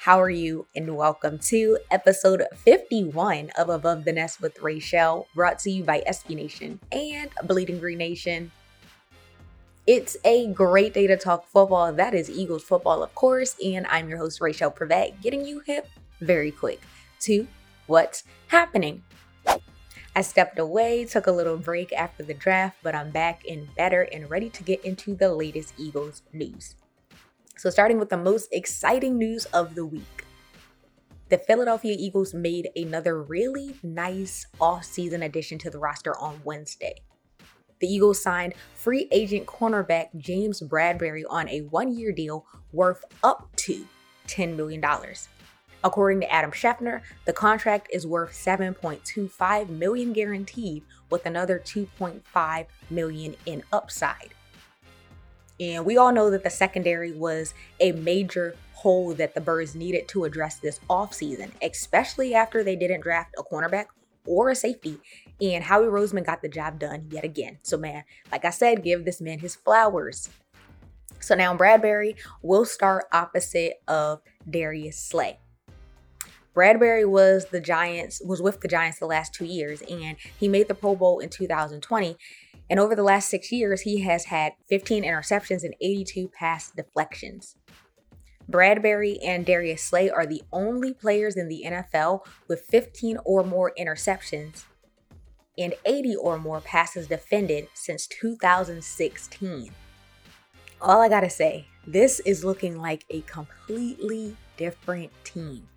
How are you? And welcome to episode 51 of Above the Nest with Rachel, brought to you by SB Nation and Bleeding Green Nation. It's a great day to talk football. That is Eagles football, of course, and I'm your host, Rachel Prevet, getting you hip very quick to what's happening. I stepped away, took a little break after the draft, but I'm back and better and ready to get into the latest Eagles news. So, starting with the most exciting news of the week. The Philadelphia Eagles made another really nice off-season addition to the roster on Wednesday. The Eagles signed free agent cornerback James Bradberry on a one year deal worth up to $10 million. According to Adam Schefter, the contract is worth 7.25 million guaranteed with another 2.5 million in upside. And we all know that the secondary was a major hole that the Birds needed to address this offseason, especially after they didn't draft a cornerback or a safety. And Howie Roseman got the job done yet again. So, man, like I said, give this man his flowers. So now Bradberry will start opposite of Darius Slay. Bradberry was the Giants was with the Giants the last 2 years and he made the Pro Bowl in 2020 and over the last 6 years he has had 15 interceptions and 82 pass deflections. Bradberry and Darius Slay are the only players in the NFL with 15 or more interceptions and 80 or more passes defended since 2016. All I gotta say, this is looking like a completely different team.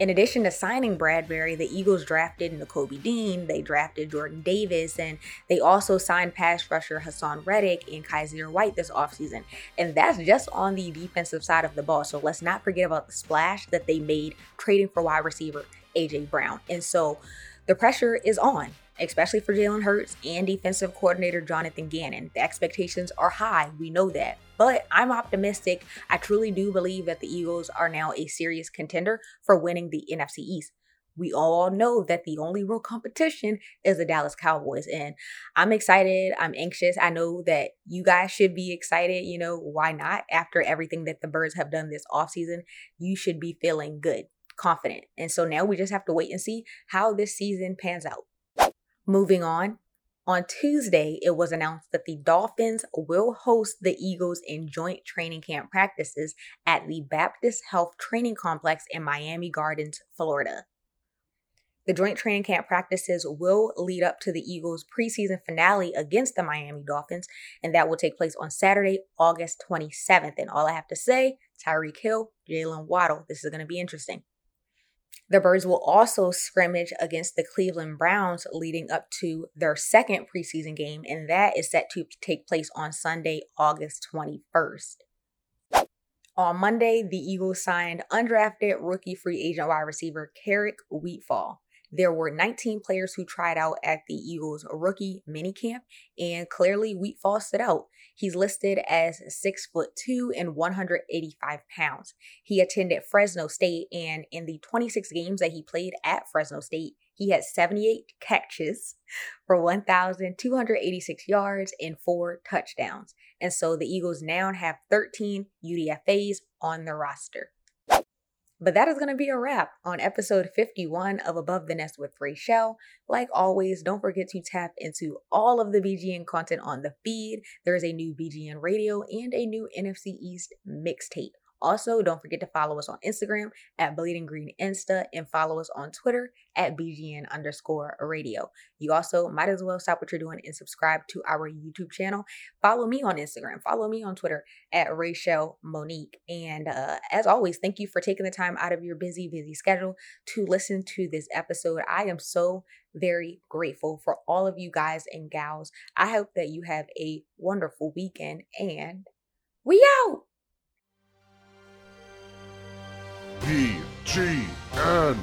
In addition to signing Bradberry, the Eagles drafted Nakobe Dean, they drafted Jordan Davis, and they also signed pass rusher Haason Reddick and Kyzir White this offseason. And that's just on the defensive side of the ball. So let's not forget about the splash that they made trading for wide receiver AJ Brown. And so the pressure is on especially for Jalen Hurts and defensive coordinator Jonathan Gannon. The expectations are high, we know that. But I'm optimistic. I truly do believe that the Eagles are now a serious contender for winning the NFC East. We all know that the only real competition is the Dallas Cowboys. And I'm excited. I'm anxious. I know that you guys should be excited. You know, why not? After everything that the Birds have done this offseason, you should be feeling good, confident. And so now we just have to wait and see how this season pans out. Moving on, on Tuesday, it was announced that the Dolphins will host the Eagles in joint training camp practices at the Baptist Health Training Complex in Miami Gardens, Florida. The joint training camp practices will lead up to the Eagles' preseason finale against the Miami Dolphins, and that will take place on Saturday, August 27th. And all I have to say Tyreek Hill, Jaylen Waddle. This is going to be interesting. The Birds will also scrimmage against the Cleveland Browns leading up to their second preseason game, and that is set to take place on Sunday, August 21st. On Monday, the Eagles signed undrafted rookie free agent wide receiver Keric Wheatfall. There were 19 players who tried out at the Eagles rookie minicamp, and clearly Wheat Wheatfall stood out. He's listed as six foot two and 185 pounds. He attended Fresno State, and in the 26 games that he played at Fresno State, He had 78 catches for 1,286 yards and four touchdowns. And so the Eagles now have 13 UDFAs on their roster. But that is going to be a wrap on episode 51 of Above the Nest with Rachel. Like always, don't forget to tap into all of the BGN content on the feed. There is a new BGN radio and a new NFC East mixtape. Also, don't forget to follow us on Instagram at Bleeding Green Insta and follow us on Twitter at BGN underscore radio. You also might as well stop what you're doing and subscribe to our YouTube channel. Follow me on Instagram. Follow me on Twitter at Rachel Monique. And uh, as always, thank you for taking the time out of your busy, busy schedule to listen to this episode. I am so very grateful for all of you guys and gals. I hope that you have a wonderful weekend and we out. BGN.